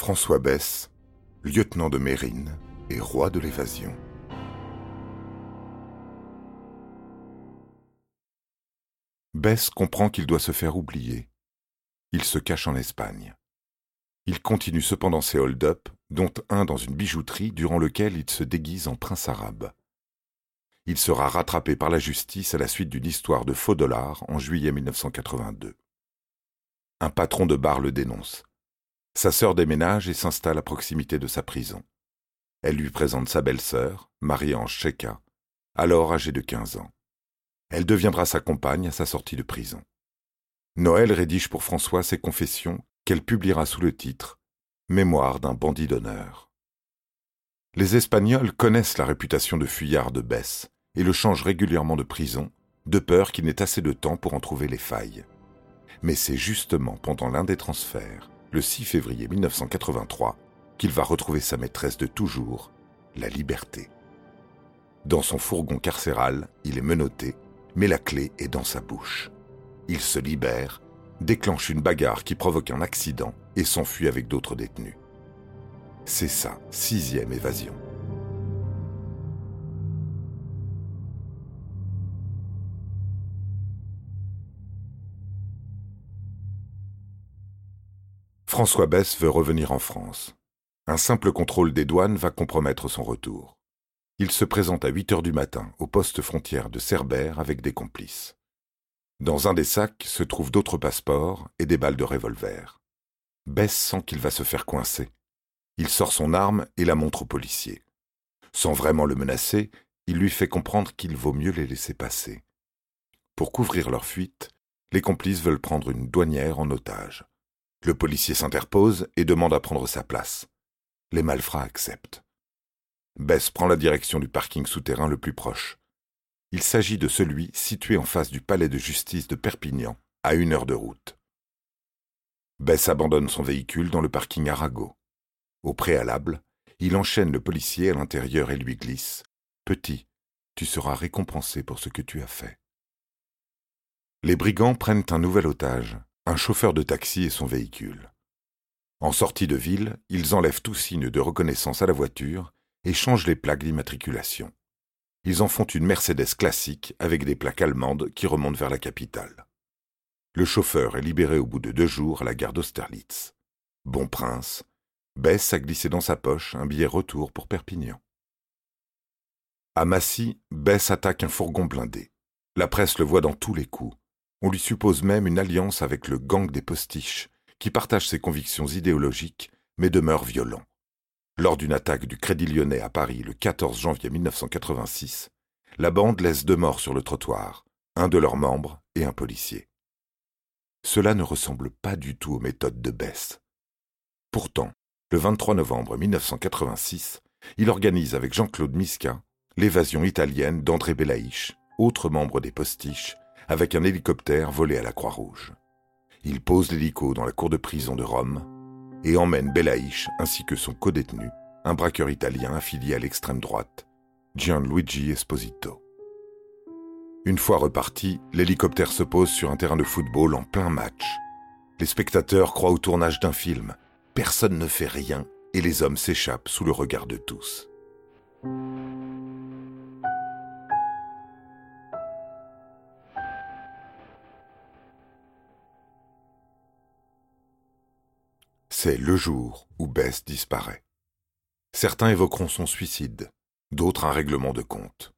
François Besse, lieutenant de Mérine et roi de l'évasion. Besse comprend qu'il doit se faire oublier. Il se cache en Espagne. Il continue cependant ses hold-up, dont un dans une bijouterie durant lequel il se déguise en prince arabe. Il sera rattrapé par la justice à la suite d'une histoire de faux dollars en juillet 1982. Un patron de bar le dénonce. Sa sœur déménage et s'installe à proximité de sa prison. Elle lui présente sa belle-sœur, Marie-Ange Cheka, alors âgée de 15 ans. Elle deviendra sa compagne à sa sortie de prison. Noël rédige pour François ses confessions qu'elle publiera sous le titre Mémoire d'un bandit d'honneur. Les Espagnols connaissent la réputation de fuyard de Besse et le changent régulièrement de prison, de peur qu'il n'ait assez de temps pour en trouver les failles. Mais c'est justement pendant l'un des transferts le 6 février 1983, qu'il va retrouver sa maîtresse de toujours, la liberté. Dans son fourgon carcéral, il est menotté, mais la clé est dans sa bouche. Il se libère, déclenche une bagarre qui provoque un accident et s'enfuit avec d'autres détenus. C'est sa sixième évasion. François Besse veut revenir en France. Un simple contrôle des douanes va compromettre son retour. Il se présente à 8 heures du matin au poste frontière de Cerbère avec des complices. Dans un des sacs se trouvent d'autres passeports et des balles de revolver. Bess sent qu'il va se faire coincer. Il sort son arme et la montre au policier. Sans vraiment le menacer, il lui fait comprendre qu'il vaut mieux les laisser passer. Pour couvrir leur fuite, les complices veulent prendre une douanière en otage. Le policier s'interpose et demande à prendre sa place. Les malfrats acceptent. Bess prend la direction du parking souterrain le plus proche. Il s'agit de celui situé en face du palais de justice de Perpignan, à une heure de route. Bess abandonne son véhicule dans le parking Arago. Au préalable, il enchaîne le policier à l'intérieur et lui glisse Petit, tu seras récompensé pour ce que tu as fait. Les brigands prennent un nouvel otage, un chauffeur de taxi et son véhicule. En sortie de ville, ils enlèvent tout signe de reconnaissance à la voiture et changent les plaques d'immatriculation. Ils en font une Mercedes classique avec des plaques allemandes qui remontent vers la capitale. Le chauffeur est libéré au bout de deux jours à la gare d'Austerlitz. Bon prince, Bess a glissé dans sa poche un billet retour pour Perpignan. À Massy, Bess attaque un fourgon blindé. La presse le voit dans tous les coups. On lui suppose même une alliance avec le gang des postiches, qui partage ses convictions idéologiques, mais demeure violent. Lors d'une attaque du Crédit Lyonnais à Paris le 14 janvier 1986, la bande laisse deux morts sur le trottoir, un de leurs membres et un policier. Cela ne ressemble pas du tout aux méthodes de Bess. Pourtant, le 23 novembre 1986, il organise avec Jean-Claude Misca l'évasion italienne d'André Belaïch, autre membre des postiches, avec un hélicoptère volé à la Croix-Rouge. Il pose l'hélico dans la cour de prison de Rome et emmène Belaïch ainsi que son codétenu, un braqueur italien affilié à l'extrême droite, Gianluigi Esposito. Une fois reparti, l'hélicoptère se pose sur un terrain de football en plein match. Les spectateurs croient au tournage d'un film. Personne ne fait rien et les hommes s'échappent sous le regard de tous. C'est le jour où Bess disparaît. Certains évoqueront son suicide, d'autres un règlement de compte.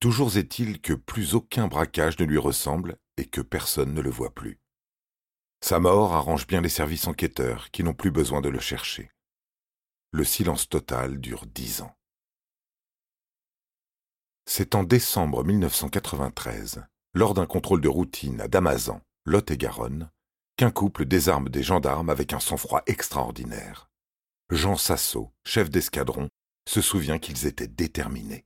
Toujours est-il que plus aucun braquage ne lui ressemble et que personne ne le voit plus. Sa mort arrange bien les services enquêteurs qui n'ont plus besoin de le chercher. Le silence total dure dix ans. C'est en décembre 1993, lors d'un contrôle de routine à Damazan, Lot-et-Garonne, qu'un couple désarme des gendarmes avec un sang-froid extraordinaire. Jean Sassot, chef d'escadron, se souvient qu'ils étaient déterminés.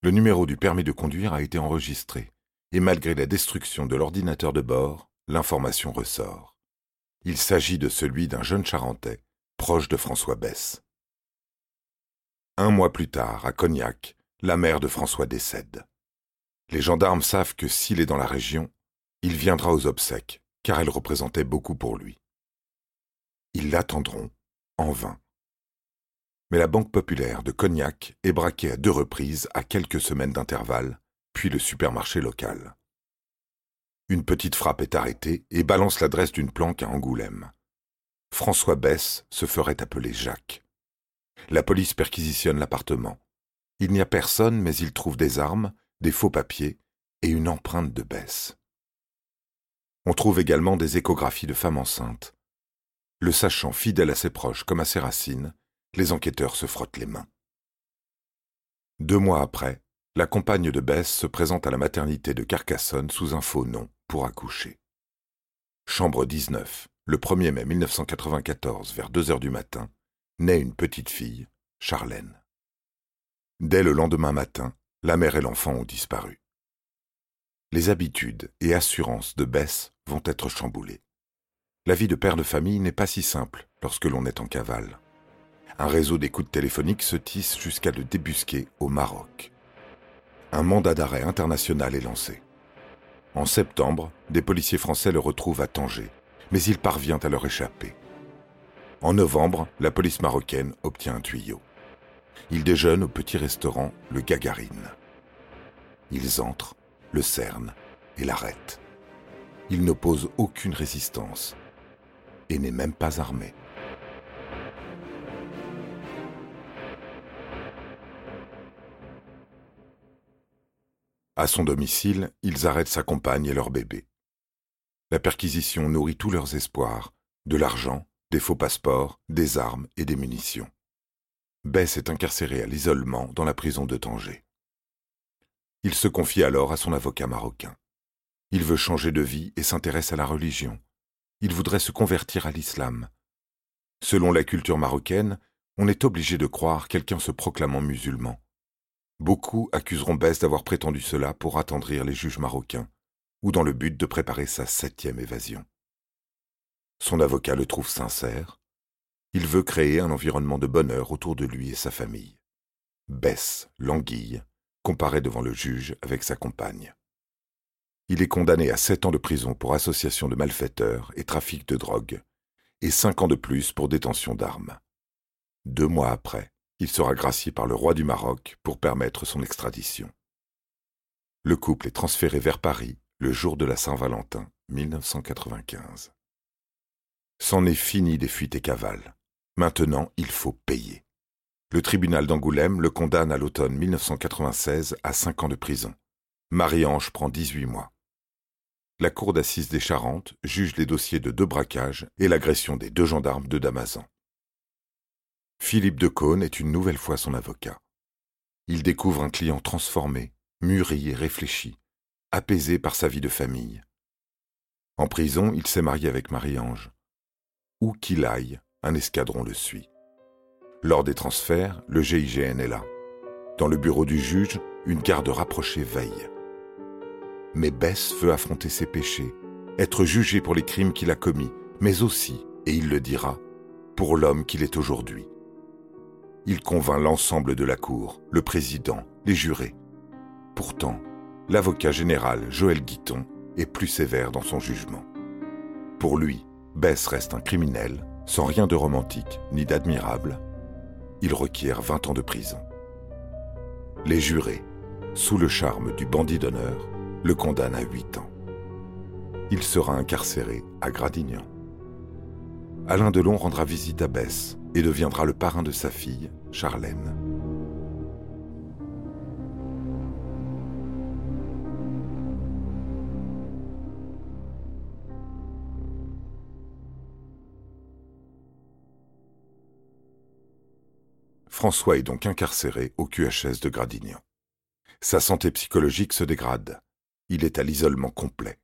Le numéro du permis de conduire a été enregistré, et malgré la destruction de l'ordinateur de bord, l'information ressort. Il s'agit de celui d'un jeune Charentais, proche de François Besse. Un mois plus tard, à Cognac, la mère de François décède. Les gendarmes savent que s'il est dans la région, il viendra aux obsèques, car elle représentait beaucoup pour lui. Ils l'attendront, en vain. Mais la Banque populaire de Cognac est braquée à deux reprises à quelques semaines d'intervalle, puis le supermarché local. Une petite frappe est arrêtée et balance l'adresse d'une planque à Angoulême. François Bess se ferait appeler Jacques. La police perquisitionne l'appartement. Il n'y a personne, mais il trouve des armes, des faux papiers et une empreinte de Bess. On trouve également des échographies de femmes enceintes. Le sachant fidèle à ses proches comme à ses racines, les enquêteurs se frottent les mains. Deux mois après, la compagne de Bess se présente à la maternité de Carcassonne sous un faux nom pour accoucher. Chambre 19, le 1er mai 1994, vers 2 heures du matin, naît une petite fille, Charlène. Dès le lendemain matin, la mère et l'enfant ont disparu. Les habitudes et assurances de Bess vont être chamboulées. La vie de père de famille n'est pas si simple lorsque l'on est en cavale. Un réseau d'écoute téléphonique se tisse jusqu'à le débusquer au Maroc. Un mandat d'arrêt international est lancé. En septembre, des policiers français le retrouvent à Tanger, mais il parvient à leur échapper. En novembre, la police marocaine obtient un tuyau. Il déjeune au petit restaurant Le Gagarine. Ils entrent, le cernent et l'arrêtent. Il n'oppose aucune résistance et n'est même pas armé. À son domicile, ils arrêtent sa compagne et leur bébé. La perquisition nourrit tous leurs espoirs, de l'argent, des faux passeports, des armes et des munitions. Bess est incarcéré à l'isolement dans la prison de Tanger. Il se confie alors à son avocat marocain. Il veut changer de vie et s'intéresse à la religion. Il voudrait se convertir à l'islam. Selon la culture marocaine, on est obligé de croire quelqu'un se proclamant musulman. Beaucoup accuseront Bess d'avoir prétendu cela pour attendrir les juges marocains, ou dans le but de préparer sa septième évasion. Son avocat le trouve sincère. Il veut créer un environnement de bonheur autour de lui et sa famille. Bess, l'anguille, comparé devant le juge avec sa compagne. Il est condamné à sept ans de prison pour association de malfaiteurs et trafic de drogue, et cinq ans de plus pour détention d'armes. Deux mois après, il sera gracié par le roi du Maroc pour permettre son extradition. Le couple est transféré vers Paris le jour de la Saint-Valentin 1995. C'en est fini des fuites et cavales. Maintenant, il faut payer. Le tribunal d'Angoulême le condamne à l'automne 1996 à cinq ans de prison. Marie-Ange prend 18 mois. La cour d'assises des Charentes juge les dossiers de deux braquages et l'agression des deux gendarmes de Damazan. Philippe de Caunes est une nouvelle fois son avocat. Il découvre un client transformé, mûri et réfléchi, apaisé par sa vie de famille. En prison, il s'est marié avec Marie-Ange. Où qu'il aille, un escadron le suit. Lors des transferts, le GIGN est là. Dans le bureau du juge, une garde rapprochée veille. Mais Bess veut affronter ses péchés, être jugé pour les crimes qu'il a commis, mais aussi, et il le dira, pour l'homme qu'il est aujourd'hui. Il convainc l'ensemble de la Cour, le président, les jurés. Pourtant, l'avocat général Joël Guiton est plus sévère dans son jugement. Pour lui, Bess reste un criminel, sans rien de romantique ni d'admirable. Il requiert 20 ans de prison. Les jurés, sous le charme du bandit d'honneur, le condamnent à 8 ans. Il sera incarcéré à Gradignan. Alain Delon rendra visite à Bess et deviendra le parrain de sa fille, Charlène. François est donc incarcéré au QHS de Gradignan. Sa santé psychologique se dégrade. Il est à l'isolement complet.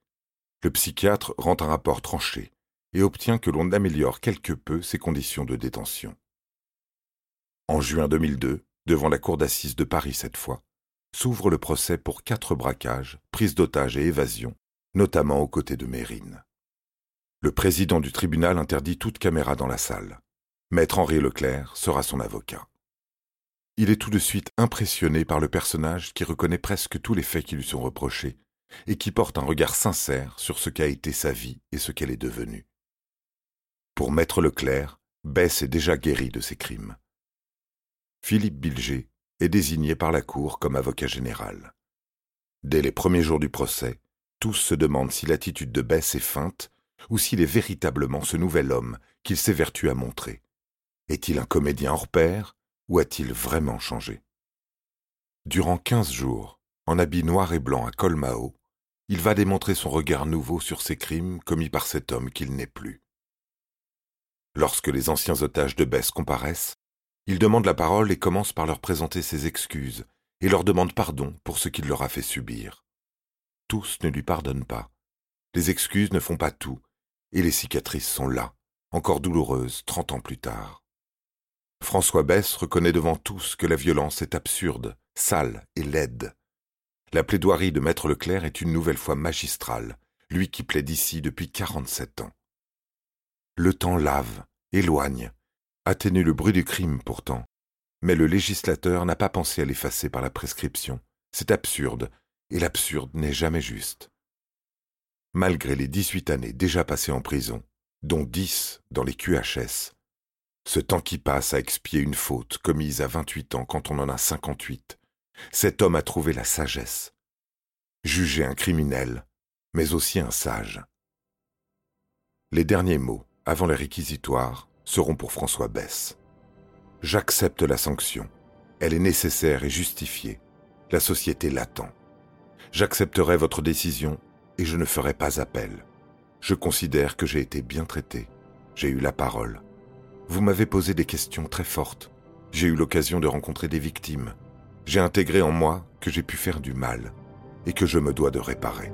Le psychiatre rend un rapport tranché et obtient que l'on améliore quelque peu ses conditions de détention. En juin 2002, devant la cour d'assises de Paris cette fois, s'ouvre le procès pour quatre braquages, prises d'otages et évasions, notamment aux côtés de Mérine. Le président du tribunal interdit toute caméra dans la salle. Maître Henri Leclerc sera son avocat. Il est tout de suite impressionné par le personnage qui reconnaît presque tous les faits qui lui sont reprochés et qui porte un regard sincère sur ce qu'a été sa vie et ce qu'elle est devenue. Pour Maître Leclerc, Bess est déjà guéri de ses crimes. Philippe Bilger est désigné par la Cour comme avocat général. Dès les premiers jours du procès, tous se demandent si l'attitude de Bess est feinte ou s'il est véritablement ce nouvel homme qu'il s'évertue à montrer. Est-il un comédien hors pair ou a-t-il vraiment changé? Durant quinze jours, en habit noir et blanc à Colmao, il va démontrer son regard nouveau sur ces crimes commis par cet homme qu'il n'est plus. Lorsque les anciens otages de Bess comparaissent, il demande la parole et commence par leur présenter ses excuses et leur demande pardon pour ce qu'il leur a fait subir. Tous ne lui pardonnent pas. Les excuses ne font pas tout, et les cicatrices sont là, encore douloureuses trente ans plus tard. François Bess reconnaît devant tous que la violence est absurde, sale et laide. La plaidoirie de Maître Leclerc est une nouvelle fois magistrale, lui qui plaide ici depuis quarante-sept ans. Le temps lave, éloigne, atténue le bruit du crime pourtant, mais le législateur n'a pas pensé à l'effacer par la prescription. C'est absurde, et l'absurde n'est jamais juste. Malgré les dix-huit années déjà passées en prison, dont dix dans les QHS, ce temps qui passe à expier une faute commise à vingt-huit ans quand on en a cinquante-huit, cet homme a trouvé la sagesse. Juger un criminel, mais aussi un sage. Les derniers mots, avant les réquisitoires, seront pour François Bess. J'accepte la sanction. Elle est nécessaire et justifiée. La société l'attend. J'accepterai votre décision et je ne ferai pas appel. Je considère que j'ai été bien traité. J'ai eu la parole. Vous m'avez posé des questions très fortes. J'ai eu l'occasion de rencontrer des victimes. J'ai intégré en moi que j'ai pu faire du mal et que je me dois de réparer.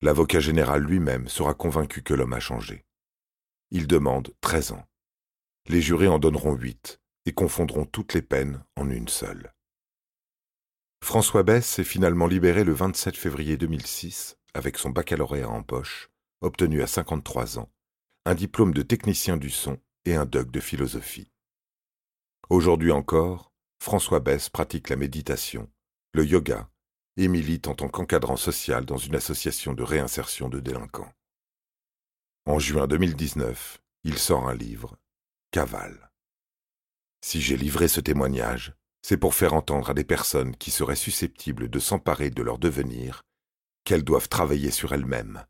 L'avocat général lui-même sera convaincu que l'homme a changé. Il demande 13 ans. Les jurés en donneront 8 et confondront toutes les peines en une seule. François Bess est finalement libéré le 27 février 2006 avec son baccalauréat en poche, obtenu à 53 ans, un diplôme de technicien du son et un doc de philosophie. Aujourd'hui encore, François Bess pratique la méditation, le yoga et milite en tant qu'encadrant social dans une association de réinsertion de délinquants. En juin 2019, il sort un livre, Cavale. Si j'ai livré ce témoignage, c'est pour faire entendre à des personnes qui seraient susceptibles de s'emparer de leur devenir qu'elles doivent travailler sur elles-mêmes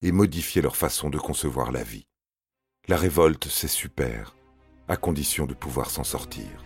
et modifier leur façon de concevoir la vie. La révolte, c'est super, à condition de pouvoir s'en sortir.